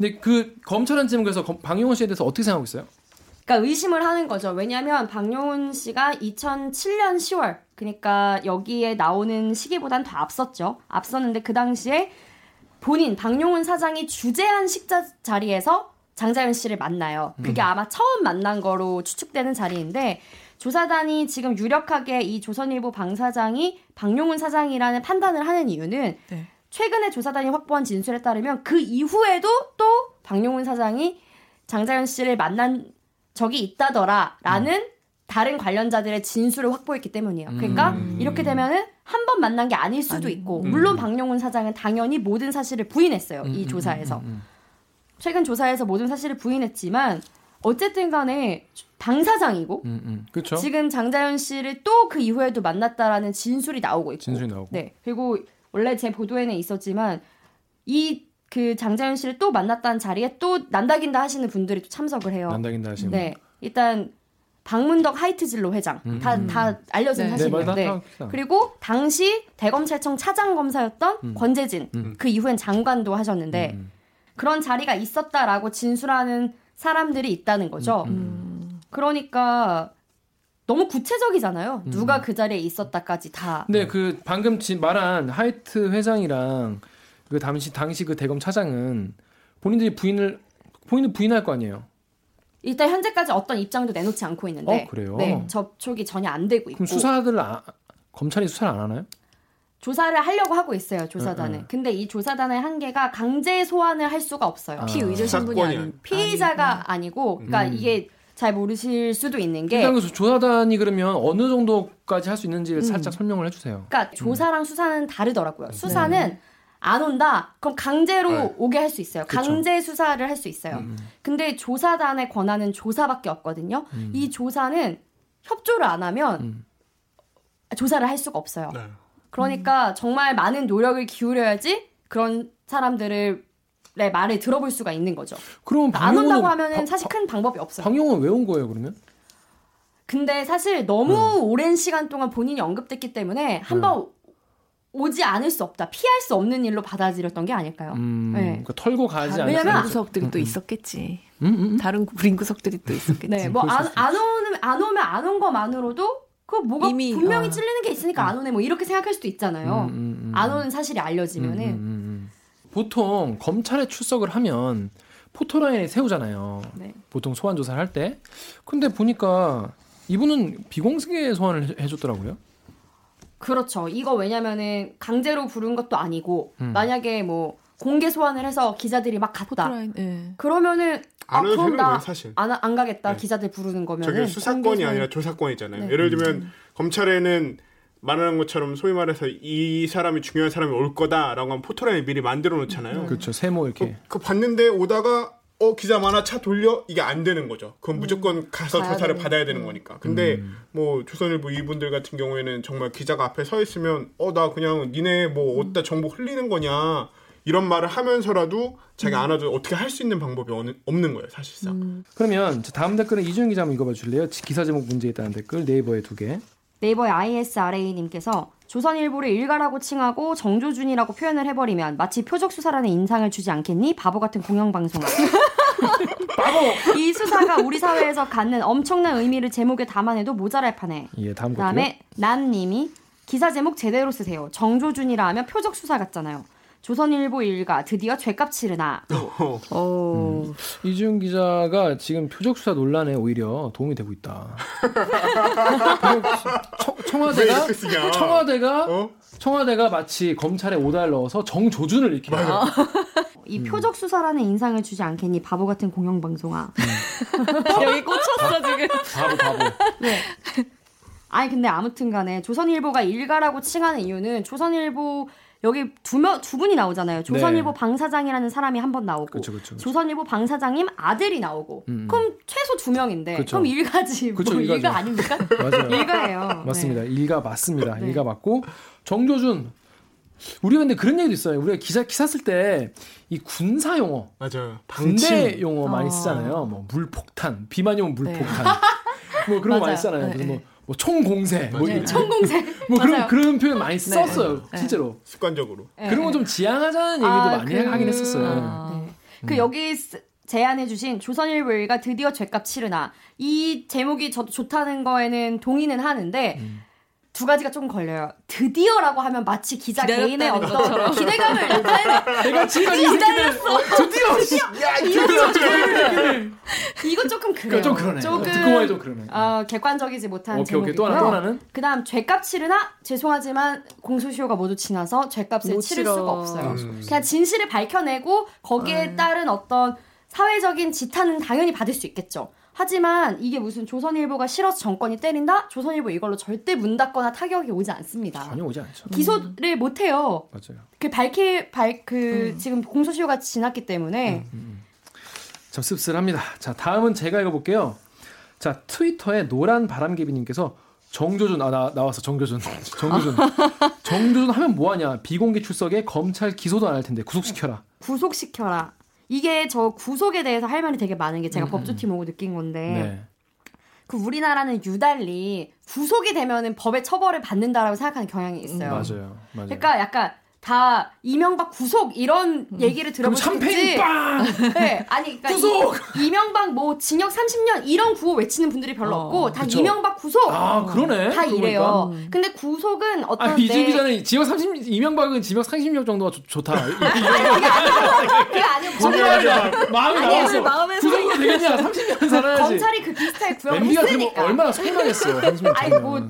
근데 그 검찰은 지금 그래서 방용원 씨에 대해서 어떻게 생각하고 있어요? 그러니까 의심을 하는 거죠. 왜냐하면 박용훈 씨가 2007년 10월 그러니까 여기에 나오는 시기보단 더 앞섰죠. 앞섰는데 그 당시에 본인 박용훈 사장이 주재한 식자 자리에서 장자연 씨를 만나요. 그게 음. 아마 처음 만난 거로 추측되는 자리인데 조사단이 지금 유력하게 이 조선일보 방 사장이 박용훈 사장이라는 판단을 하는 이유는 네. 최근에 조사단이 확보한 진술에 따르면 그 이후에도 또 박용훈 사장이 장자연 씨를 만난 적이 있다더라라는 음. 다른 관련자들의 진술을 확보했기 때문이에요. 그러니까 음. 이렇게 되면은 한 번 만난 게 아닐 수도 아니, 있고 음. 물론 박용훈 사장은 당연히 모든 사실을 부인했어요. 이 음, 음, 조사에서 음, 최근 조사에서 모든 사실을 부인했지만 어쨌든 간에 당 사장이고 지금 장자연 씨를 또 그 이후에도 만났다라는 진술이 나오고 있고 진술이 나오고 네 그리고 원래 제 보도에는 있었지만 이 그 장자연 씨를 또 만났다는 자리에 또 난다긴다 하시는 분들이 또 참석을 해요. 난다긴다 하시는 네 일단 박문덕 하이트진로 회장 음. 다, 다 알려진 네. 사실이에요. 네, 네. 그리고 당시 대검찰청 차장 검사였던 음. 권재진 음. 그 이후엔 장관도 하셨는데 음. 그런 자리가 있었다라고 진술하는 사람들이 있다는 거죠. 음. 음. 그러니까 너무 구체적이잖아요. 누가 그 자리에 있었다까지 다. 네, 그 방금 말한 하이트 회장이랑 그 당시 당시 그 대검 차장은 본인들이 부인을 본인을 부인할 거 아니에요. 일단 현재까지 어떤 입장도 내놓지 않고 있는데 어, 그래요? 네, 접촉이 전혀 안 되고 있고. 그럼 수사들 아, 검찰이 수사를 안 하나요? 조사를 하려고 하고 있어요 조사단은. 응, 응. 근데 이 조사단의 한계가 강제 소환을 할 수가 없어요. 아. 피의자 신분이 아닌 피의자가 아니 고, 그러니까 음. 이게 잘 모르실 수도 있는 게 일단 조사단이 그러면 어느 정도까지 할 수 있는지 음. 살짝 설명을 해주세요. 그러니까 조사랑 음. 수사는 다르더라고요. 수사는 네. 안 온다? 그럼 강제로 네. 오게 할 수 있어요. 그쵸. 강제 수사를 할 수 있어요. 음. 근데 조사단의 권한은 조사밖에 없거든요. 음. 이 조사는 협조를 안 하면 음. 조사를 할 수가 없어요. 네. 그러니까 정말 많은 노력을 기울여야지 그런 사람들을 내 말을 들어볼 수가 있는 거죠. 그럼 그러니까 안 온다고 하면은 사실 큰 방법이 없어요. 방용은 왜 온 거예요, 그러면? 근데 사실 너무 음. 오랜 시간 동안 본인이 언급됐기 때문에 한번 음. 오지 않을 수 없다, 피할 수 없는 일로 받아들였던 게 아닐까요? 음, 네. 그러니까 털고 가지 않을 왜냐면 구석들이 음, 또 음. 있었겠지. 음, 음, 음, 다른 구린 구석들이 또 있었겠지. 네, 뭐안 안 오면 안 오면 안 온 것만으로도 그 뭐가 이미, 분명히 어. 찔리는 게 있으니까 안 오네 뭐 이렇게 생각할 수도 있잖아요. 안 오는 사실이 알려지면은 보통 검찰에 출석을 하면 포토라인에 세우잖아요. 네. 보통 소환 조사를 할 때. 근데 보니까 이분은 비공개 소환을 해줬더라고요. 그렇죠. 이거 왜냐면은 강제로 부른 것도 아니고 음. 만약에 뭐 공개 소환을 해서 기자들이 막 갔다. 포트라인, 네. 그러면은 아 그럼 나 사실. 안, 안 가겠다. 네. 기자들 부르는 거면 저게 수사권이 아니라 조사권이잖아요. 네. 예를 들면 음. 검찰에는 말하는 것처럼 소위 말해서 이 사람이 중요한 사람이 올 거다라고 하면 포토라인을 미리 만들어 놓잖아요. 그렇죠. 세모 이렇게. 그, 그 봤는데 오다가 어 기자 많아 차 돌려 이게 안 되는 거죠. 그건 음. 무조건 가서 조사를 되는. 받아야 되는 음. 거니까. 근데 음. 뭐 조선일보 이분들 같은 경우에는 정말 기자가 앞에 서 있으면 어 나 그냥 니네 뭐 어디다 정보 흘리는 거냐 이런 말을 하면서라도 자기 음. 안 와도 어떻게 할 수 있는 방법이 어느, 없는 거예요 사실상. 음. 그러면 다음 댓글은 이준 기자 한번 읽어봐 줄래요? 기사 제목 문제 있다는 댓글 네이버에 두 개. 네이버의 ISRA님께서 조선일보를 일가라고 칭하고 정조준이라고 표현을 해버리면 마치 표적 수사라는 인상을 주지 않겠니? 바보 같은 공영방송. 바보. 이 수사가 우리 사회에서 갖는 엄청난 의미를 제목에 담아내도 모자랄 판에. 예, 다음 그다음에 남님이 기사 제목 제대로 쓰세요. 정조준이라 하면 표적 수사 같잖아요. 조선일보 일가 드디어 죄값 치르나. 어. 음. 이준 기자가 지금 표적 수사 논란에 오히려 도움이 되고 있다. 청, 와대가 청와대가 어? 청와대가 마치 검찰에 오다를 넣어서 정조준을 이렇게 아. 이 음. 표적 수사라는 인상을 주지 않겠니 바보 같은 공영 방송아. 음. 여기 꽂혔어 지금. 바보 바보. 네. 아니 근데 아무튼간에 조선일보가 일가라고 칭하는 이유는 조선일보 여기 두 명, 두 분이 나오잖아요. 조선일보 네. 방사장이라는 사람이 한 번 나오고, 그쵸, 그쵸, 그쵸. 조선일보 방사장님 아들이 나오고, 음. 음. 그럼 최소 두 명인데, 그럼 일가지, 뭐 일가 아닙니까? 맞아요. 일가예요. 맞습니다. 네. 일가 맞습니다. 네. 일가 맞고, 정조준, 우리가 근데 그런 얘기도 있어요. 우리가 기사 기사 쓸 때 이 군사 용어, 맞아요. 방대 용어 많이 어. 쓰잖아요. 뭐 물폭탄, 비만이 오면 물폭탄, 네. 뭐 그런 거 많이 쓰잖아요. 그래서 뭐 네. 뭐 총공세, 뭐 네, 총공세, 뭐 그런 그런 표현 많이 네. 썼어요, 네. 실제로 습관적으로. 그런 거좀 지양하자는 얘기도 아, 많이 그... 하긴 했었어요. 아. 그 여기 제안해주신 조선일보가 드디어 죄값 치르나 이 제목이 저도 좋다는 거에는 동의는 하는데 음. 두 가지가 조금 걸려요. 드디어라고 하면 마치 기자 개인의 어떤 것처럼. 기대감을 나타내는. 내가 지금까지 기다렸어. 드디어. 야, 이거 조금 이거 조금 그래요. 좀 그러네. 조금 듣고 좀 그러네. 어, 객관적이지 못한 오케이, 제목이고요. 오케이. 또 하나, 또 하나는? 그다음 죄값 치르나 죄송하지만 공소시효가 모두 지나서 죄값을 치를 치러. 수가 없어요. 음. 그냥 진실을 밝혀내고 거기에 음. 따른 어떤 사회적인 지탄은 당연히 받을 수 있겠죠. 하지만 이게 무슨 조선일보가 싫어서 정권이 때린다? 조선일보 이걸로 절대 문 닫거나 타격이 오지 않습니다. 전혀 오지 않죠. 기소를 음. 못 해요. 맞아요. 그 밝힐 밝그 음. 지금 공소시효가 지났기 때문에 음, 음, 음. 참 씁쓸합니다. 자, 다음은 제가 읽어 볼게요. 자, 트위터에 노란 바람개비 님께서 정조준 아 나, 나왔어 정조준 정조준 정조준 하면 뭐하냐 비공개 출석에 검찰 기소도 안 할 텐데 구속시켜라 구속시켜라 이게 저 구속에 대해서 할 말이 되게 많은 게 제가 음. 법조팀 오고 느낀 건데 네. 그 우리나라는 유달리 구속이 되면은 법의 처벌을 받는다라고 생각하는 경향이 있어요. 음, 맞아요. 맞아요. 그러니까 약간 다 이명박 구속 이런 음. 얘기를 들어보셨지. 빵! 네, 아니 그러니까 구속! 이, 이명박 뭐 징역 30년 이런 구호 외치는 분들이 별로 어, 없고 다 그쵸. 이명박 구속. 아 그러네. 다 이래요. 음. 근데 구속은 어떤 아, 이준 기자는 징역 30 이명박은 징역 30년 정도가 좋, 좋다. 그게 아니고 마음이 나왔어. 마음에 구속으로 되겠냐? 30년 살아야지. 검찰이 그 비슷하게 구형을 했으니까. 얼마나 속상했어. 아니 뭐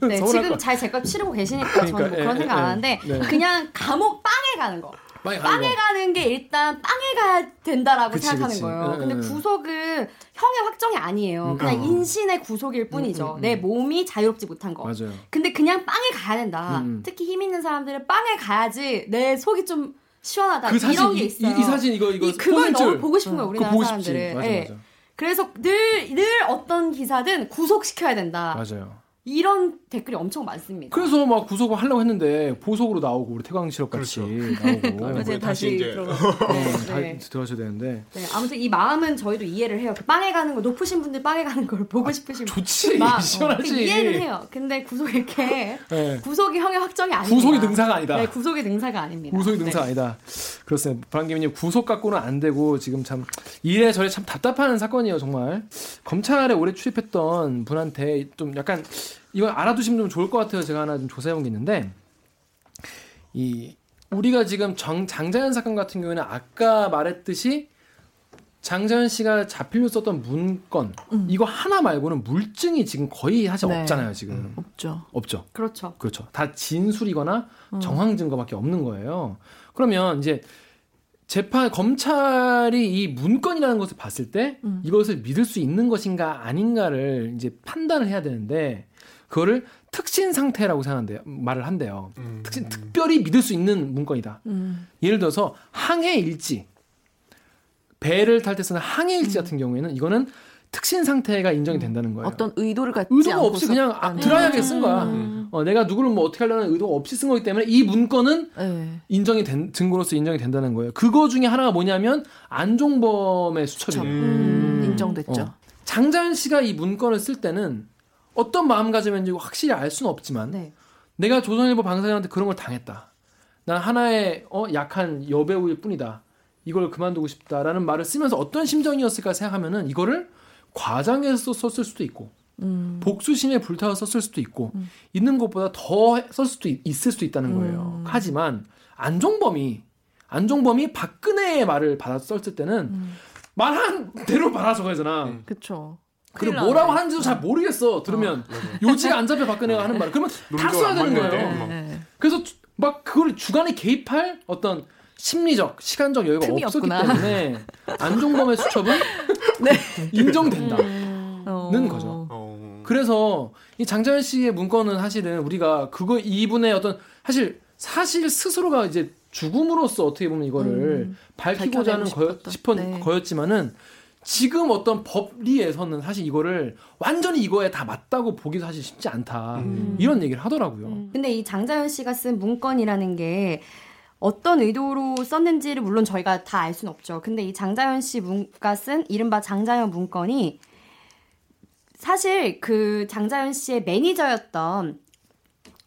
네, 지금 잘 제껏 치르고 계시니까 그러니까, 저는 뭐 그런 예, 생각 안 예, 하는데 네. 그냥 감옥 빵에 가는 거. 빵에, 빵에 가는 게 일단 빵에 가야 된다라고 그치, 생각하는 그치. 거예요. 응, 근데 구속은 형의 확정이 아니에요. 음, 그냥 어. 인신의 구속일 뿐이죠. 음, 음, 음, 내 몸이 자유롭지 못한 거. 맞아요. 근데 그냥 빵에 가야 된다. 음. 특히 힘 있는 사람들은 빵에 가야지 내 속이 좀 시원하다. 그 사진, 이런 게 있어요. 이, 이 사진 이거 이거 이, 그걸 너무 보고 싶은 거예요. 우리나라 사람들은. 맞아, 네. 맞아. 그래서 늘 늘 어떤 기사든 구속시켜야 된다. 맞아요. 이런 댓글이 엄청 많습니다. 그래서 막 구속을 하려고 했는데 보석으로 나오고 우리 태광 실업 같이 그렇죠. 나오고 이제 다시 이제 네, 네. 들어가셔야 되는데 네, 아무튼 이 마음은 저희도 이해를 해요. 그 빵에 가는 거 높으신 분들 빵에 가는 걸 보고 아, 싶으신 좋지 마음, 시원하지 어, 이해를 해요. 근데 구속 이렇게 네. 구속이 형의 확정이 아니다. 구속이 능사가 아니다. 네, 구속이 능사가 아닙니다. 구속이 능사 네. 아니다. 그렇습니다. 브랑기님 구속 갖고는 안 되고 지금 참 이래 저래 참 답답한 사건이에요 정말. 검찰에 오래 출입했던 분한테 좀 약간 이거 알아두시면 좀 좋을 것 같아요. 제가 하나 좀 조사해 본게 있는데 이 우리가 지금 정, 장자연 사건 같은 경우에는 아까 말했듯이 장자연 씨가 잡히려 썼던 문건 음. 이거 하나 말고는 물증이 지금 거의 사실 네. 없잖아요 지금 음. 없죠 없죠 그렇죠 그렇죠 다 진술이거나 음. 정황 증거밖에 없는 거예요 그러면 이제 재판 검찰이 이 문건이라는 것을 봤을 때 음. 이것을 믿을 수 있는 것인가 아닌가를 이제 판단을 해야 되는데 그거를 특신 상태라고 생각한대요. 말을 한대요. 음. 특신 특별히 믿을 수 있는 문건이다. 음. 예를 들어서 항해 일지 배를 탈 때 쓰는 항해 일지 음. 같은 경우에는 이거는 특신 상태가 인정이 된다는 거예요. 어떤 의도를 갖지 의도가 없이 그냥 아, 드라이하게 쓴 거야. 음. 어, 내가 누구를 뭐 어떻게 하려는 의도가 없이 쓴 거기 때문에 이 문건은 네. 인정이 된 증거로서 인정이 된다는 거예요. 그거 중에 하나가 뭐냐면 안종범의 수첩이에요. 음. 인정됐죠. 어. 장자연 씨가 이 문건을 쓸 때는 어떤 마음가짐인지 확실히 알 수는 없지만 네. 내가 조선일보 방사장한테 그런 걸 당했다. 난 하나의 어, 약한 여배우일 뿐이다. 이걸 그만두고 싶다라는 말을 쓰면서 어떤 심정이었을까 생각하면은 이거를 과장해서 썼을 수도 있고 음. 복수심에 불타서 썼을 수도 있고 음. 있는 것보다 더 썼을 수도 있, 있을 수도 있다는 거예요. 음. 하지만 안종범이 안종범이 박근혜의 말을 받아 썼을 때는 음. 말한 대로 받아 적어야잖아. 그렇죠. 그리고 뭐라고 하는지도 잘 모르겠어. 들으면 어, 요지가 안 잡혀 박근혜가 하는 말. 그러면 다 써야 되는 거예요. 네. 그래서 막 그걸 주관에 개입할 어떤 심리적, 시간적 여유가 없었기 없구나. 때문에 안종범의 수첩은 네. 인정된다는 음. 거죠. 어. 그래서 이 장자연 씨의 문건은 사실은 우리가 그거 이분의 어떤 사실 사실 스스로가 이제 죽음으로써 어떻게 보면 이거를 음. 밝히고자 하는 거였, 싶은 네. 거였지만은 지금 어떤 법리에서는 사실 이거를 완전히 이거에 다 맞다고 보기도 사실 쉽지 않다. 음. 이런 얘기를 하더라고요. 음. 근데 이 장자연 씨가 쓴 문건이라는 게 어떤 의도로 썼는지를 물론 저희가 다 알 수는 없죠. 근데 이 장자연 씨가 쓴 이른바 장자연 문건이 사실 그 장자연 씨의 매니저였던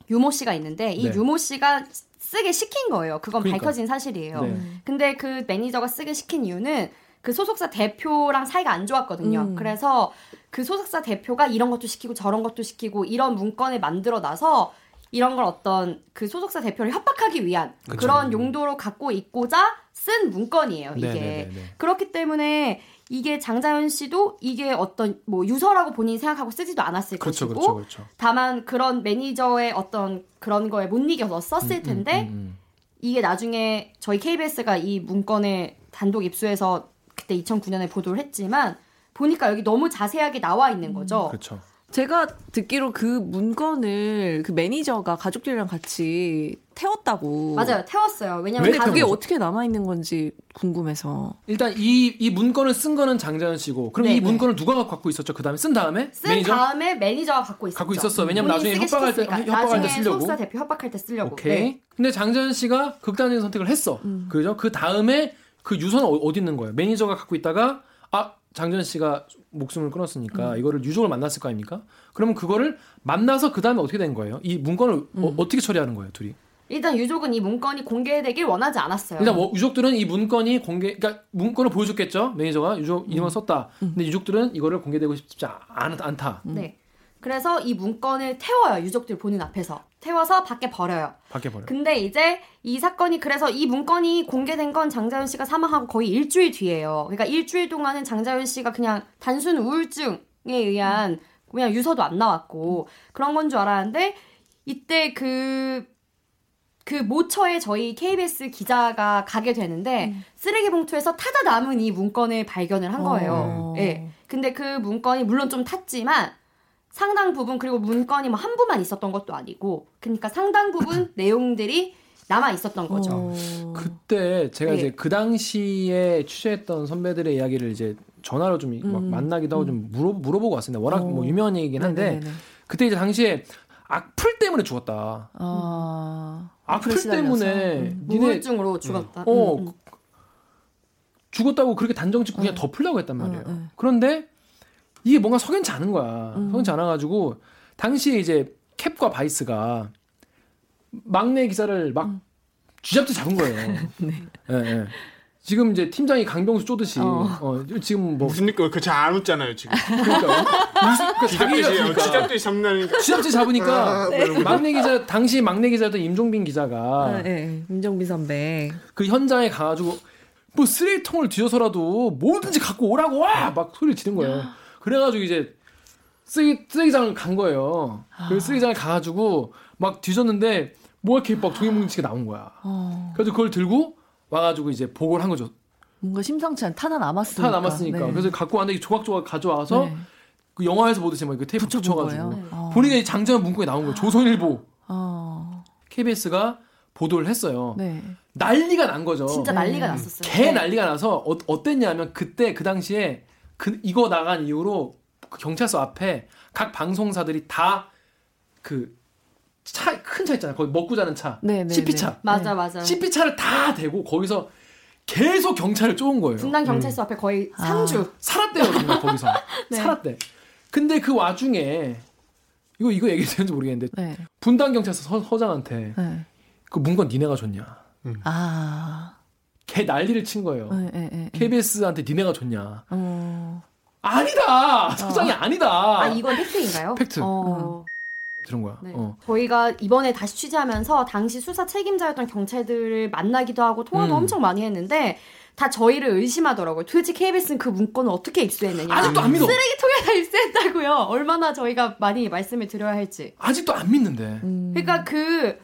유모 씨가 있는데 이 네. 유모 씨가 쓰게 시킨 거예요. 그건 그러니까. 밝혀진 사실이에요. 네. 근데 그 매니저가 쓰게 시킨 이유는 그 소속사 대표랑 사이가 안 좋았거든요. 음. 그래서 그 소속사 대표가 이런 것도 시키고 저런 것도 시키고 이런 문건을 만들어 놔서 이런 걸 어떤 그 소속사 대표를 협박하기 위한 그쵸. 그런 용도로 갖고 있고자 쓴 문건이에요. 이게 네네네네. 그렇기 때문에 이게 장자연 씨도 이게 어떤 뭐 유서라고 본인이 생각하고 쓰지도 않았을 그쵸, 것이고 그쵸, 그쵸. 다만 그런 매니저의 어떤 그런 거에 못 이겨서 썼을 음, 음, 텐데 음, 음, 음, 이게 나중에 저희 KBS가 이 문건에 단독 입수해서 그때 2009년에 보도를 했지만 보니까 여기 너무 자세하게 나와 있는 거죠. 그렇죠. 제가 듣기로 그 문건을 그 매니저가 가족들이랑 같이 태웠다고. 맞아요. 태웠어요. 왜냐면 왜 그게 어떻게 남아 있는 건지 궁금해서. 일단 이 이 문건을 쓴 거는 장자연 씨고 그럼 네, 이 네. 문건을 누가 갖고 있었죠? 그 다음에 쓴 다음에 쓴 매니저? 다음에 매니저가 갖고 있었죠. 갖고 있었어. 왜냐면 나중에 협박할 때 협박할 때 쓰려고. 소속사 대표 협박할 때 쓰려고. 오케이. 네. 근데 장자연 씨가 극단적인 선택을 했어. 음. 그죠? 그 다음에 그 유서는 어, 어디 있는 거예요? 매니저가 갖고 있다가 아 장자연 씨가 목숨을 끊었으니까 음. 이거를 유족을 만났을 거 아닙니까? 그러면 그거를 만나서 그 다음에 어떻게 된 거예요? 이 문건을 어, 음. 어, 떻게 처리하는 거예요, 둘이? 일단 유족은 이 문건이 공개되길 원하지 않았어요. 일단 뭐 유족들은 이 문건이 공개, 그러니까 문건을 보여줬겠죠. 매니저가 유족 음. 이름을 썼다. 음. 근데 유족들은 이거를 공개되고 싶지 않, 않다. 네. 그래서 이 문건을 태워요. 유족들 보는 앞에서. 태워서 밖에 버려요. 밖에 버려. 근데 이제 이 사건이 그래서 이 문건이 공개된 건 장자연 씨가 사망하고 거의 일주일 뒤에요. 그러니까 일주일 동안은 장자연 씨가 그냥 단순 우울증에 의한 그냥 유서도 안 나왔고 그런 건 줄 알았는데 이때 그, 그 모처에 저희 KBS 기자가 가게 되는데 음. 쓰레기 봉투에서 타다 남은 이 문건을 발견을 한 거예요. 예. 네. 근데 그 문건이 물론 좀 탔지만 상당 부분 그리고 문건이 뭐 한 부만 있었던 것도 아니고 그러니까 상당 부분 내용들이 남아 있었던 거죠. 어... 그때 제가 네. 이제 그 당시에 취재했던 선배들의 이야기를 이제 전화로 좀 음. 만나기도 하고 음. 좀 물어 물어보고 왔습니다. 워낙 어... 뭐 유명한 얘기긴 한데 네네네. 그때 이제 당시에 악플 때문에 죽었다. 어... 악플 때문에 음. 우울증으로 죽었다. 어 음, 음. 죽었다고 그렇게 단정 짓고 그냥 덮으려고 했단 말이에요. 그런데 이게 뭔가 석연치 않은 거야. 음. 석연치 않아가지고 당시에 이제 cap과 vice가 막내 기사를 막 음. 쥐잡듯 잡은 거예요. 네. 네, 네. 지금 이제 팀장이 강병수 쪼듯이 어. 어 지금 뭐 무슨 그잘안 웃잖아요 지금. 그러니까 그 자기가 쥐잡듯이 잡는 쥐잡듯이 잡으니까 아, 네. 막내 기자 당시 막내 기자였던 임종빈 기자가 아, 네. 임종빈 선배 그 현장에 가가지고 뭐 쓰레기통을 뒤져서라도 뭐든지 갖고 오라고 와 막 소리를 지른 거예요. 그래가지고 이제 쓰레기, 쓰레기장을 간 거예요. 아. 그 쓰레기장을 가가지고 막 뒤졌는데 뭐 이렇게 막 종이 뭉치가 나온 거야. 어. 그래서 그걸 들고 와가지고 이제 보고를 한 거죠. 뭔가 심상치 않 타다 남았으니까. 타다 남았으니까. 네. 그래서 갖고 왔는데 조각조각 가져와서 네. 그 영화에서 보듯이 막그 테이프 붙여가지고 네. 어. 본인의 장전 문구에 나온 거예요. 조선일보. 어. KBS가 보도를 했어요. 네. 난리가 난 거죠. 진짜 난리가 났었어요. 개 네. 난리가 나서 어, 어땠냐면 그때 그 당시에 그 이거 나간 이후로 그 경찰서 앞에 각 방송사들이 다 그 차 큰 차 있잖아요. 거기 먹고 자는 차. 네, 네, CP차. 네. 맞아, 맞아. CP차를 다 대고 거기서 계속 경찰을 쫓은 거예요. 분당 경찰서 음. 앞에 거의 3주. 아. 살았대요, 정말 거기서. 네. 살았대. 근데 그 와중에 이거 이거 얘기 되는지 모르겠는데 네. 분당 경찰서 서, 장한테그 네. 문건 니네가 줬냐. 음. 아. 걔 난리를 친 거예요. 네, 네, 네. KBS한테 니네가 줬냐. 어... 아니다! 서장이 어. 아니다! 아, 이건 팩트인가요? 팩트. 어... 들은 거야. 네. 어. 저희가 이번에 다시 취재하면서 당시 수사 책임자였던 경찰들을 만나기도 하고 통화도 음. 엄청 많이 했는데 다 저희를 의심하더라고요. 도대체 KBS는 그 문건을 어떻게 입수했느냐. 아직도 안 믿어. 쓰레기통에다 입수했다고요. 얼마나 저희가 많이 말씀을 드려야 할지. 아직도 안 믿는데. 음. 그러니까 그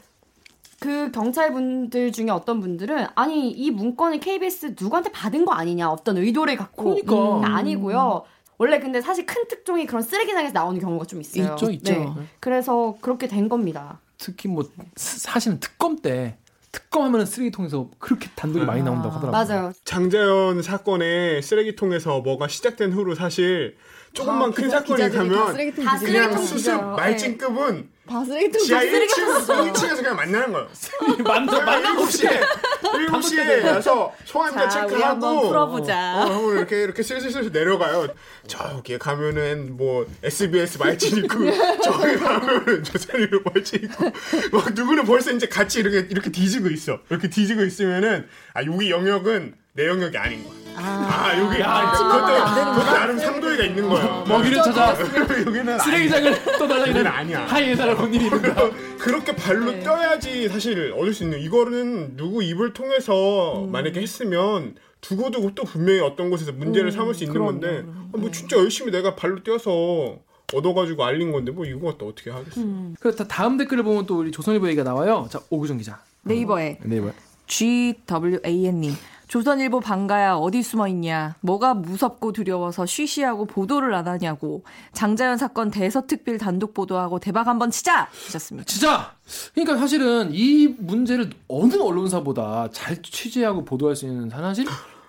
그 경찰 분들 중에 어떤 분들은 아니 이 문건을 KBS 누구한테 받은 거 아니냐 어떤 의도를 갖고 그러니까 음, 아니고요. 원래 근데 사실 큰 특종이 그런 쓰레기장에서 나오는 경우가 좀 있어요. 있죠, 있죠. 네. 그래서 그렇게 된 겁니다. 특히 뭐 사실은 특검 때 특검하면 쓰레기통에서 그렇게 단독이 아, 많이 나온다고 하더라고요. 맞아요. 장자연 사건에 쓰레기통에서 뭐가 시작된 후로 사실 조금만 아, 큰 사건이 되면 그냥 수습 말진급은 다 쓰레기통 지하 쓰레기 1층, 1층에서 그냥 만나는 거예요. 만나 만나 7시에 7시에 가서 소환자 체크하고 한번 풀어보자. 어, 하고 이렇게 이렇게 슬슬슬 내려가요. 저기 가면은 뭐 SBS 말진 있고 저기 가면은 조선일보 말진 있고 막 누구는 벌써 이제 같이 이렇게 이렇게 뒤지고 있어. 이렇게 뒤지고 있으면은 아 여기 영역은 내 영역이 아닌 거야. 아, 여기 아, 안 그것도. 그것도 나름 상도이가 있는 거야. 먹이를 찾아 여기는 쓰레기장을 여기는 아니야. 하이에나를 본 일이 있는가. 그렇게 발로 네. 떠야지 사실 얻을 수 있는 이거는 누구 입을 통해서 음. 만약에 했으면 두고두고 또 분명히 어떤 곳에서 문제를 삼을 수 있는 음, 그럼요, 건데 그럼요. 아, 뭐 진짜 열심히 내가 발로 뛰어서 얻어가지고 알린 건데 뭐 이거 갖다 어떻게 하겠어 음. 그 다- 다음 댓글을 보면 또 우리 조선일보 얘기가 나와요. 자 오구정 기자. 네이버에 네이버. GWAN님. 조선일보 방가야 어디 숨어 있냐? 뭐가 무섭고 두려워서 쉬쉬하고 보도를 안 하냐고. 장자연 사건 대서특필 단독 보도하고 대박 한번 치자 하셨습니다. 진짜 그러니까 사실은 이 문제를 어느 언론사보다 잘 취재하고 보도할 수 있는 사실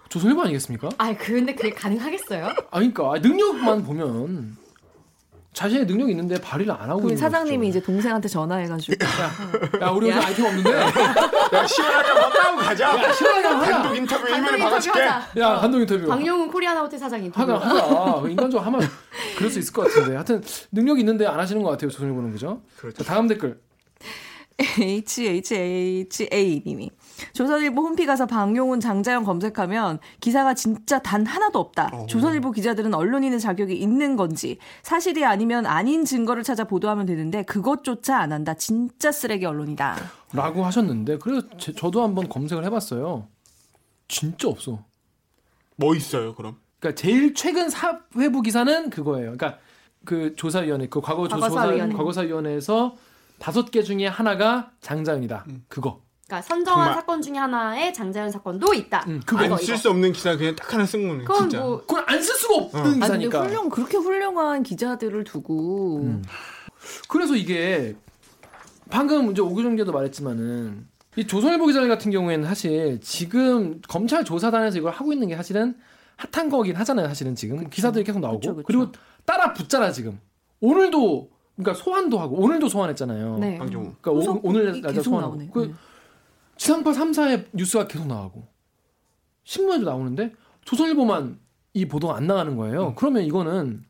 조선일보 아니겠습니까? 아 근데 그게 가능하겠어요? 아 그러니까 능력만 보면 자신의 능력이 있는데 발휘를 안 하고 우리 있는 사장님이 거죠. 이제 동생한테 전화해가지고 야 우리 요즘 야. 아이템 없는데 야 시원하게 한번 까고 가자 야 시원하게 한번 하자 단독 인터뷰 단독 1면에 인터뷰 박아줄게 하자. 야 감독 인터뷰 박용훈 코리아나 호텔 사장 인터뷰. 하자 하자 인간적으로 하면 그럴 수 있을 것 같은데 하여튼 능력이 있는데 안 하시는 것 같아요 조선일보는 그죠? 그렇죠. 자 다음 댓글 HHHA님이 조선일보 홈피 가서 방용훈 장자연 검색하면 기사가 진짜 단 하나도 없다. 조선일보 기자들은 언론인의 자격이 있는 건지 사실이 아니면 아닌 증거를 찾아 보도하면 되는데 그것조차 안 한다. 진짜 쓰레기 언론이다. 라고 하셨는데 그래서 제- 저도 한번 검색을 해봤어요 진짜 없어 뭐 있어요 그럼 그러니까 제일 최근 사회부 기사는 그거예요. 그러니까 그 조사위원회, 그 과거 조- 조사 과거사위원회. 과거사위원회에서 다섯 개 중에 하나가 장자연이다. 그거. 그러니까 선정한 정말. 사건 중에 하나에 장자연 사건도 있다. 음, 그거. 이거, 안쓸 이거. 수 없는 기사 그냥 딱 하나 쓴 거네 그건 진짜 뭐 그걸 안 쓸 수가 없는 아, 근데 기사니까. 훌륭 그렇게 훌륭한 기자들을 두고 음. 그래서 이게 방금 이제 오규정 기자도 말했지만은 이 조선일보 기자 같은 경우에는 사실 지금 검찰 조사단에서 이걸 하고 있는 게 사실은 핫한 거긴 하잖아요. 사실은 지금 기사들이 계속 나오고 그쵸, 그쵸. 그리고 따라 붙잖아 지금. 오늘도 그러니까 소환도 하고 오늘도 소환했잖아요. 네. 그러니까 오, 이 날짜 소환하고 나오네. 그 네. 지상파 3사의 뉴스가 계속 나가고 신문에도 나오는데 조선일보만 이 보도가 안 나가는 거예요. 음. 그러면 이거는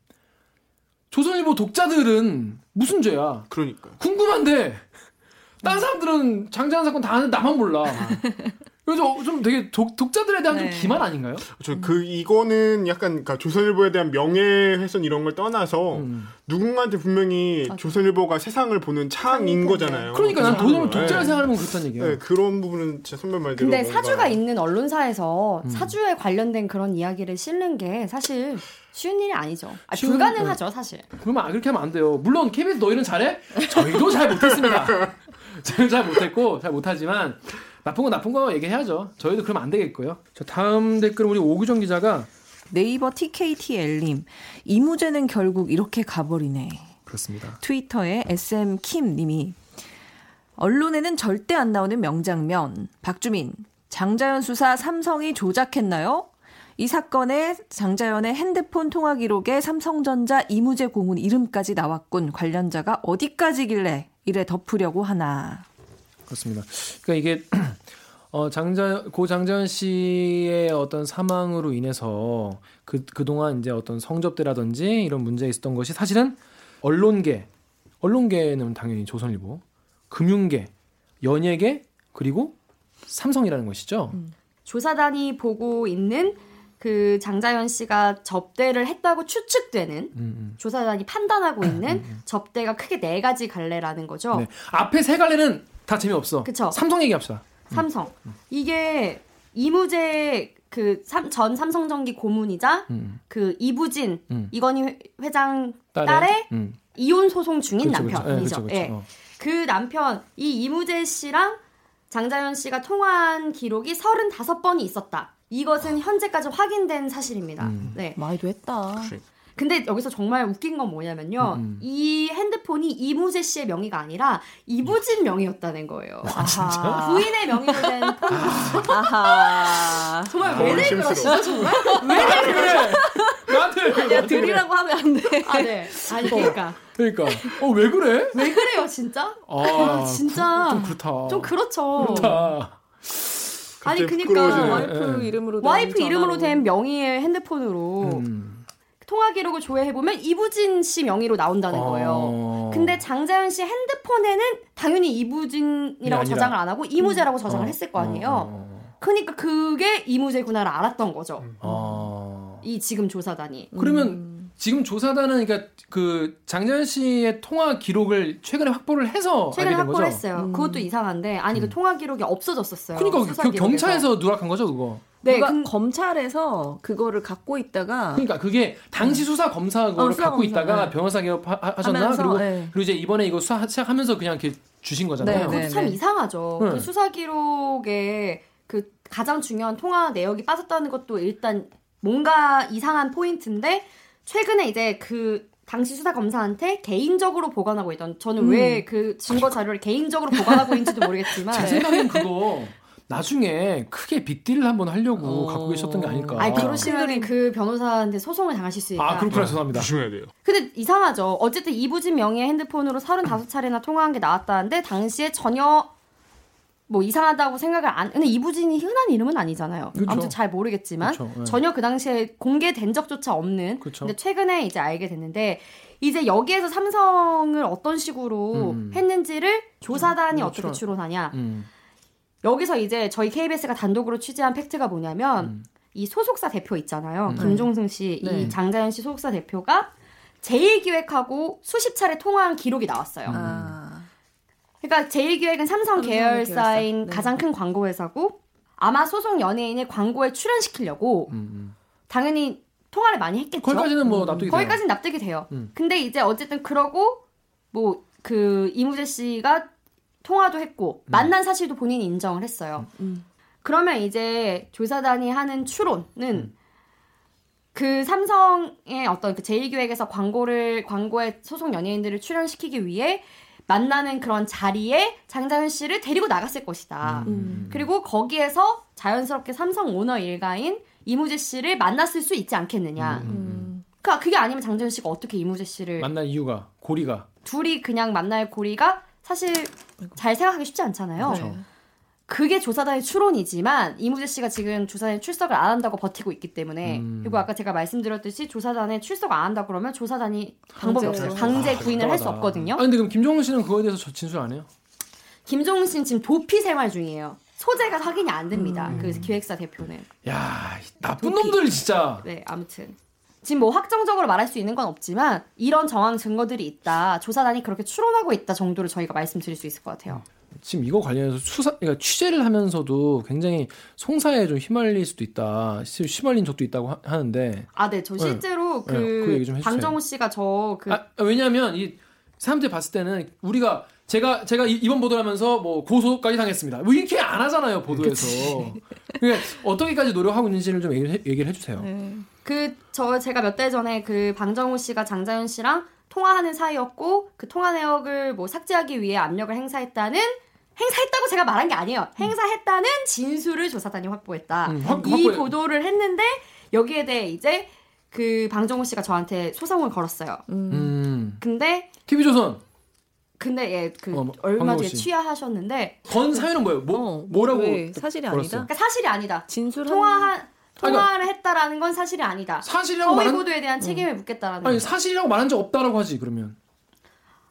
조선일보 독자들은 무슨 죄야? 그러니까 궁금한데 다른 사람들은 장자연 사건 다 아는데 나만 몰라. 그래서 좀 되게 독, 독자들에 대한 네. 좀 기만 아닌가요? 저 그 이거는 약간 그러니까 조선일보에 대한 명예훼손 이런 걸 떠나서 음. 누군가한테 분명히 조선일보가 세상을 보는 창인 거잖아요. 그러니까 난 도저히 독자를 네. 생각하면 그렇다는 얘기예요. 네, 그런 부분은 진짜 선배 말대로 근데 뭔가 사주가 있는 언론사에서 음. 사주에 관련된 그런 이야기를 실는 게 사실 쉬운 일이 아니죠. 아, 쉬운- 불가능하죠, 사실. 그러면 아, 그렇게 하면 안 돼요. 물론 KBS 너희는 잘해? 저희도 잘 못했습니다. 저희는 잘 못했고 잘 못하지만 나쁜 거 나쁜 거 얘기해야죠. 저희도 그러면 안 되겠고요. 자 다음 댓글 우리 오규정 기자가 네이버 TKTL님 이무재는 결국 이렇게 가버리네. 그렇습니다. 트위터에 SM 킴 님이 언론에는 절대 안 나오는 명장면 박주민 장자연 수사 삼성이 조작했나요? 이 사건에 장자연의 핸드폰 통화 기록에 삼성전자 이무재 고문 이름까지 나왔군. 관련자가 어디까지길래 이래 덮으려고 하나. 그렇습니다. 그러니까 이게 어 장자 고 장자연 씨의 어떤 사망으로 인해서 그 그동안 이제 어떤 성접대라든지 이런 문제가 있었던 것이 사실은 언론계 언론계는 당연히 조선일보, 금융계, 연예계 그리고 삼성이라는 것이죠. 조사단이 보고 있는 그 장자연 씨가 접대를 했다고 추측되는 음, 음. 조사단이 판단하고 있는 접대가 크게 네 가지 갈래라는 거죠. 네. 앞에 세 갈래는 다 재미없어. 그쵸. 삼성 얘기합시다. 삼성. 이게 이무재 그전 삼성전기 고문이자 음. 그 이부진 음. 이건희 회- 회장 딸의, 딸의 음. 이혼 소송 중인. 예, 남편이죠. 그렇죠, 그렇죠. 예. 어. 그 남편 이 이무재 씨랑 장자연 씨가 통화한 기록이 35번이 있었다. 이것은 현재까지 확인된 사실입니다. 음. 네. 많이도 했다. 근데 여기서 정말 웃긴 건 뭐냐면요. 음, 음. 이 핸드폰이 이무재 씨의 명의가 아니라 이부진 명의였다는 거예요. 아, 부인의 명의로 된 폰. 아하. 정말 아, 왜내 의심스러워. 그러시죠, 정말? 왜 그래? 나한테 왜 야? 들이라고 하면 안 돼. 아, 네. 아니, 그러니까. 그러니까 어 왜 그래? 왜 그래요 진짜? 아, 아, 진짜 좀 그렇다. 좀 그렇죠. 그렇다. 아니 그니까. 와이프 예. 이름으로 된 와이프 전화로. 이름으로 된 명의의 핸드폰으로 음. 통화 기록을 조회해 보면 이부진 씨 명의로 나온다는 거예요. 어. 근데 장자연 씨 핸드폰에는 당연히 이부진이라고 아니라. 저장을 안 하고 이무재라고 저장을 어, 했을 거 아니에요. 어, 어, 그러니까 그게 이무재구나를 알았던 거죠. 어. 이 지금 조사단이. 그러면 음. 지금 조사단은 그러니까 그 장자연 씨의 통화 기록을 최근에 확보를 해서 최근에 알게 된 확보를 거죠. 했어요. 음. 그것도 이상한데 아니 그 통화 기록이 없어졌었어요. 그러니까 그. 경찰에서 누락한 거죠, 그거. 네, 누가 근- 검찰에서 그거를 갖고 있다가 그러니까 그게 당시 수사 검사 그거를 어, 수사 갖고 검사, 있다가 네. 변호사 개업 하- 하셨나 하면서, 그리고 네. 그리고 이제 이번에 이거 수사 시작하면서 그냥 이렇게 주신 거잖아요. 네, 그것도 네. 참 이상하죠. 네. 그 수사 기록에 그 가장 중요한 통화 내역이 빠졌다는 것도 일단 뭔가 이상한 포인트인데 최근에 이제 그 당시 수사 검사한테 개인적으로 보관하고 있던 저는 음. 왜그 증거 자료를 개인적으로 보관하고 있는지도 모르겠지만 제 생각엔 그거 나중에 크게 빅딜을 한번 하려고 어. 갖고 계셨던 게 아닐까. 아니 그러시면 그 변호사한테 소송을 당하실 수 있다. 아, 그렇구나 죄송합니다. 조심해야 돼요. 근데 이상하죠. 어쨌든 이부진 명의의 핸드폰으로 35차례나 통화한 게 나왔다는데 당시에 전혀 뭐 이상하다고 생각을 안 근데 이부진이 흔한 이름은 아니잖아요. 그쵸. 아무튼 잘 모르겠지만 그쵸, 네. 전혀 그 당시에 공개된 적조차 없는 그쵸. 근데 최근에 이제 알게 됐는데 이제 여기에서 삼성을 어떤 식으로 음. 했는지를 조사단이 음, 어떻게 그렇죠. 추론하냐. 음. 여기서 이제 저희 KBS가 단독으로 취재한 팩트가 뭐냐면 음. 이 소속사 대표 있잖아요. 음. 김종승 씨, 네. 이 장자연 씨 소속사 대표가 제일기획하고 수십 차례 통화한 기록이 나왔어요. 음. 아. 그러니까 제일기획은 삼성 삼성 계열사인 계열사. 네. 가장 큰 광고 회사고 아마 소속 연예인을 광고에 출연시키려고 음, 음. 당연히 통화를 많이 했겠죠. 거기까지는 뭐 음. 납득이 돼요. 거기까지는 납득이 돼요. 음. 근데 이제 어쨌든 그러고 뭐 그 이무재 씨가 통화도 했고 음. 만난 사실도 본인이 인정을 했어요. 음. 그러면 이제 조사단이 하는 추론은 음. 그 삼성의 어떤 그 제1기획에서 광고를 광고에 소속 연예인들을 출연시키기 위해 만나는 그런 자리에 장자연 씨를 데리고 나갔을 것이다. 음. 그리고 거기에서 자연스럽게 삼성 오너 일가인 이무재 씨를 만났을 수 있지 않겠느냐. 음. 음. 그러니까 그게 아니면 장자연 씨가 어떻게 이무재 씨를 만날 이유가 고리가 둘이 그냥 만날 고리가 사실 잘 생각하기 쉽지 않잖아요. 그렇죠. 그게 조사단의 추론이지만 이무재 씨가 지금 조사단에 출석을 안 한다고 버티고 있기 때문에 음. 그리고 아까 제가 말씀드렸듯이 조사단에 출석 안 한다 그러면 조사단이 방법이 없어요. 강제 아, 구인을 할 수. 없거든요. 아니 근데 그럼 김정은 씨는 그거에 대해서 저 진술 안 해요? 김종훈 씨는 지금 도피 생활 중이에요. 소재가 확인이 안 됩니다. 음. 그 기획사 대표는. 야, 이 나쁜 도피. 놈들 진짜. 네, 아무튼. 지금 뭐 확정적으로 말할 수 있는 건 없지만 이런 정황 증거들이 있다. 조사단이 그렇게 추론하고 있다 정도를 저희가 말씀드릴 수 있을 것 같아요. 지금 이거 관련해서 수사, 그러니까 취재를 하면서도 굉장히 송사에 좀 휘말릴 수도 있다. 시- 휘말린 적도 있다고 하, 하는데. 아, 네. 저 실제로 네, 그좀 그. 방정우 씨가 저그 아, 왜냐하면 이 사람들이 봤을 때는 우리가 제가 제가 이- 이번 보도를 하면서 뭐 고소까지 당했습니다. 뭐 이렇게 안 하잖아요 보도에서. 그러니까 어떻게까지 노력하고 있는지를 좀 얘기를, 해, 얘기를 해주세요. 네. 그저 제가 몇 달 전에 그 방정우 씨가 장자연 씨랑 통화하는 사이였고 그 통화 내역을 뭐 삭제하기 위해 압력을 행사했다는 행사했다고 제가 말한 게 아니에요. 행사했다는 진술을 조사단이 확보했다. 음, 확- 이 보도를 했는데 여기에 대해 이제 그 방정우 씨가 저한테 소송을 걸었어요. 음. 음. 근데 TV 조선 근데 예그 어, 뭐, 얼마 뒤에 씨. 취하하셨는데 건 사유는 뭐예요? 뭐 어, 뭐라고 왜 사실이? 아니다. 그러니까 사실이 아니다. 진술 통화한 그러니까 통화를 했다라는 건 사실이 아니다. 사실이라고 말한 보도에 대한 책임을 묻겠다라는 아니 거죠. 사실이라고 말한 적 없다라고 하지 그러면.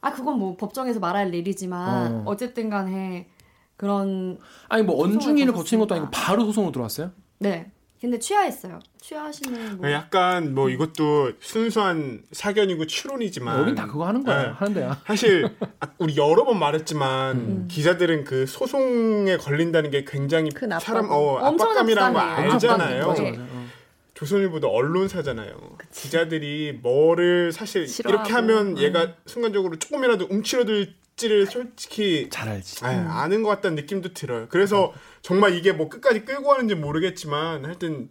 아 그건 뭐 법정에서 말할 일이지만 어. 어. 쨌든 간에 그런 아니 뭐 언중이를 거치는 것도 아니고. 바로 소송으로 들어왔어요? 네 근데 취하했어요 취하시는 뭐 약간 뭐 이것도 순수한 사견이고 추론이지만 여긴 다 그거 하는 거야 네. 하는 데야. 사실 아, 우리 여러 번 말했지만 음. 기자들은 그 소송에 걸린다는 게 굉장히 큰 압박. 사람 어, 엄청난 압박감이라는 거. 알잖아요. 맞아 맞아. 어. 조선일보도 언론사잖아요. 기자들이 뭐를 사실 싫어하고. 이렇게 하면 음. 얘가 순간적으로 조금이라도 움츠러들지를 솔직히 잘 알지. 아, 아는 것 같다는 느낌도 들어요. 그래서 정말 이게 뭐 끝까지 끌고 가는지 모르겠지만 하여튼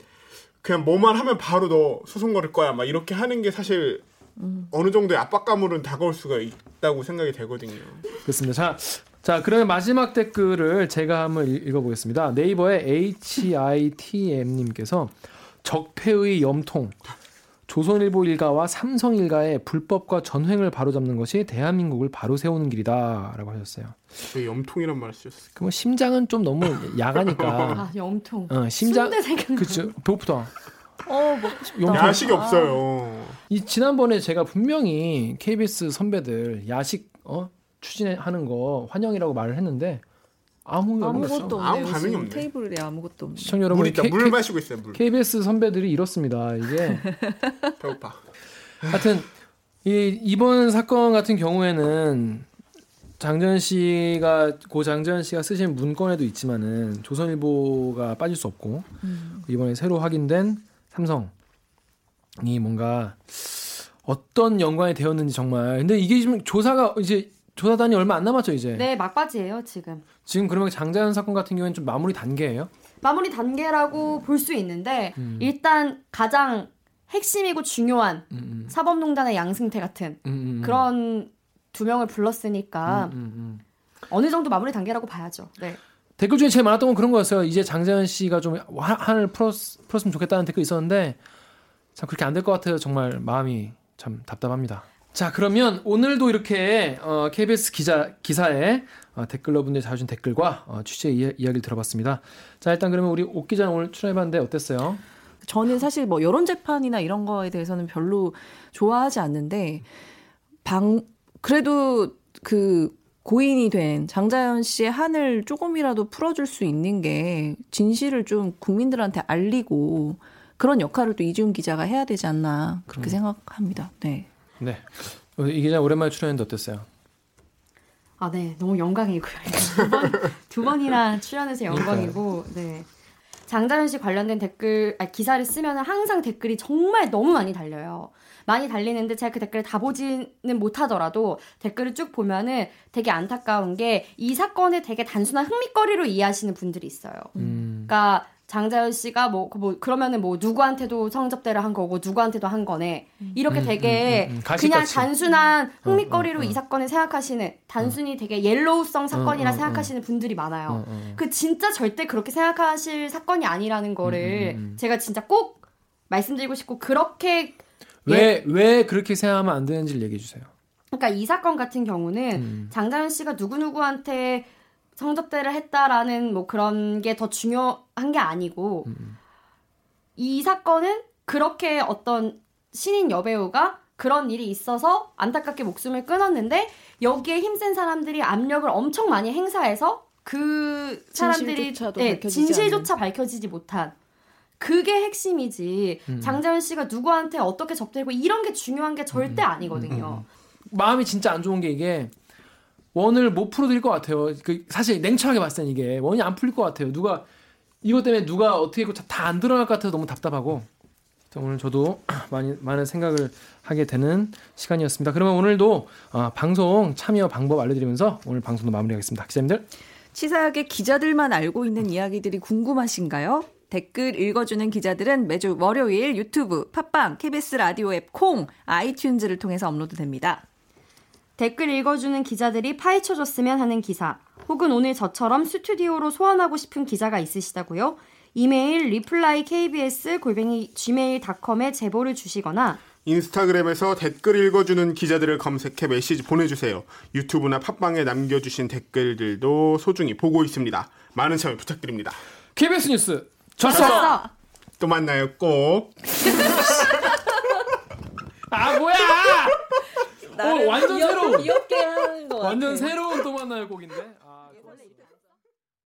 그냥 뭐만 하면 바로 너 소송 걸을 거야 막 이렇게 하는 게 사실 어느 정도의 압박감으로는 다가올 수가 있다고 생각이 되거든요. 그렇습니다. 자, 자 그러면 마지막 댓글을 제가 한번 읽- 읽어보겠습니다. 네이버의 HITM님께서 적폐의 염통 조선일보 일가와 삼성 일가의 불법과 전횡을 바로잡는 것이 대한민국을 바로 세우는 길이다라고 하셨어요. 왜 염통이란 말을 쓰셨어요? 그럼 심장은 좀 너무 야가니까. 아, 염통. 어, 심장. 그쵸. 배고프다. 어 먹고 싶다. 염통. 야식이 없어요. 이 지난번에 제가 분명히 KBS 선배들 야식 어 추진하는 거 환영이라고 말을 했는데 아무 아무것도 아무. 반응이 지금 없네. 테이블에 아무것도 없네. 시청 물 여러분 있다. 물 마시고 있어요. 물. KBS 선배들이 이렇습니다. 이게 배고파. 하여튼 이 이번 사건 같은 경우에는 장전 씨가 고 장전 씨가 쓰신 문건에도 있지만은 조선일보가 빠질 수 없고 이번에 새로 확인된 삼성이 뭔가 어떤 연관이 되었는지 정말 근데 이게 지금 조사가 이제 조사단이 얼마 안 남았죠 이제 네, 막바지예요, 지금. 지금 그러면 장자연 사건 같은 경우에는 좀 마무리 단계예요 마무리 단계라고 볼 수 있는데 음. 일단 가장 핵심이고 중요한 음, 사법농단의 양승태 같은 음, 음, 음. 그런 두 명을 불렀으니까 음, 음, 음. 어느 정도 마무리 단계라고 봐야죠. 네. 댓글 중에 제일 많았던 건 그런 거였어요. 이제 장재현 씨가 좀 하- 한을 풀었, 풀었 으면 좋겠다는 댓글이 있었는데 참 그렇게 안 될 것 같아요. 정말 마음이 참 답답합니다. 자 그러면 오늘도 이렇게 어, KBS 기자 기사에 어, 댓글러분들이 자주준 댓글과 어, 취재 이야, 이야기를 들어봤습니다. 자 일단 그러면 우리 옥 기자는 오늘 출연해봤는데 어땠어요? 저는 사실 뭐 여론 재판이나 이런 거에 대해서는 별로 좋아하지 않는데 방 그래도 그 고인이 된 장자연 씨의 한을 조금이라도 풀어줄 수 있는 게 진실을 좀 국민들한테 알리고 그런 역할을 또 이지훈 기자가 해야 되지 않나 그렇게 생각합니다. 네. 네. 어, 이 기자 오랜만에 출연했는데 어땠어요? 아, 네. 너무 영광이고요. 두, 번, 두 번이나 출연해서 영광이고, 네. 장자연 씨 관련된 댓글, 아, 기사를 쓰면 항상 댓글이 정말 너무 많이 달려요. 많이 달리는데 제가 그 댓글을 다 보지는 못하더라도 댓글을 쭉 보면은 되게 안타까운 게 이 사건을 되게 단순한 흥미거리로 이해하시는 분들이 있어요. 음, 그러니까 장자연 씨가 뭐, 그뭐 그러면은 뭐 누구한테도 성접대를 한 거고 누구한테도 한 거네 이렇게 음, 되게 음, 음, 음. 그냥. 단순한 흥미거리로 어, 어, 어. 이 사건을 생각하시는 단순히 되게 옐로우성 사건이라 어, 어, 생각하시는 분들이 많아요. 어, 어. 그 진짜 절대 그렇게 생각하실 사건이 아니라는 거를 음, 음, 음. 제가 진짜 꼭 말씀드리고 싶고 그렇게 왜, 왜 그렇게 생각하면 안 되는지를 얘기해 주세요. 그러니까 이 사건 같은 경우는 음. 장자연 씨가 누구 누구한테 성접대를 했다라는 뭐 그런 게 더 중요한 게 아니고 음. 이 사건은 그렇게 어떤 신인 여배우가 그런 일이 있어서 안타깝게 목숨을 끊었는데 여기에 힘센 사람들이 압력을 엄청 많이 행사해서 그 사람들이 진실조차도 네, 밝혀지지 진실조차 밝혀지지 못한 그게 핵심이지 음. 장자연 씨가 누구한테 어떻게 접대고 이런 게 중요한 게 절대 음, 아니거든요. 마음이 진짜 안 좋은 게 이게 원을 못 풀어드릴 것 같아요. 그 사실 냉철하게 봤을 땐 이게 원이 안 풀릴 것 같아요. 누가 이것 때문에 누가 어떻게 다안 드러날 것 같아서 너무 답답하고 자, 오늘 저도 많이 많은 생각을 하게 되는 시간이었습니다. 그러면 오늘도 어, 방송 참여 방법 알려드리면서 오늘 방송도 마무리하겠습니다. 기자님들 치사하게 기자들만 알고 있는 이야기들이 궁금하신가요? 댓글 읽어주는 기자들은 매주 월요일 유튜브, 팟빵, KBS 라디오 앱, 콩, 아이튠즈를 통해서 업로드됩니다. 댓글 읽어주는 기자들이 파헤쳐줬으면 하는 기사, 혹은 오늘 저처럼 스튜디오로 소환하고 싶은 기자가 있으시다고요? 이메일 reply kbs 골뱅이 gmail.com에 제보를 주시거나 인스타그램에서 댓글 읽어주는 기자들을 검색해 메시지 보내주세요. 유튜브나 팟빵에 남겨주신 댓글들도 소중히 보고 있습니다. 많은 참여 부탁드립니다. KBS 뉴스 졌어. 써! 또 만나요. 꼭. 아 뭐야? 어, 완전 새로운 귀엽게 하는 거 완전 새로운 또 만나요 곡인데.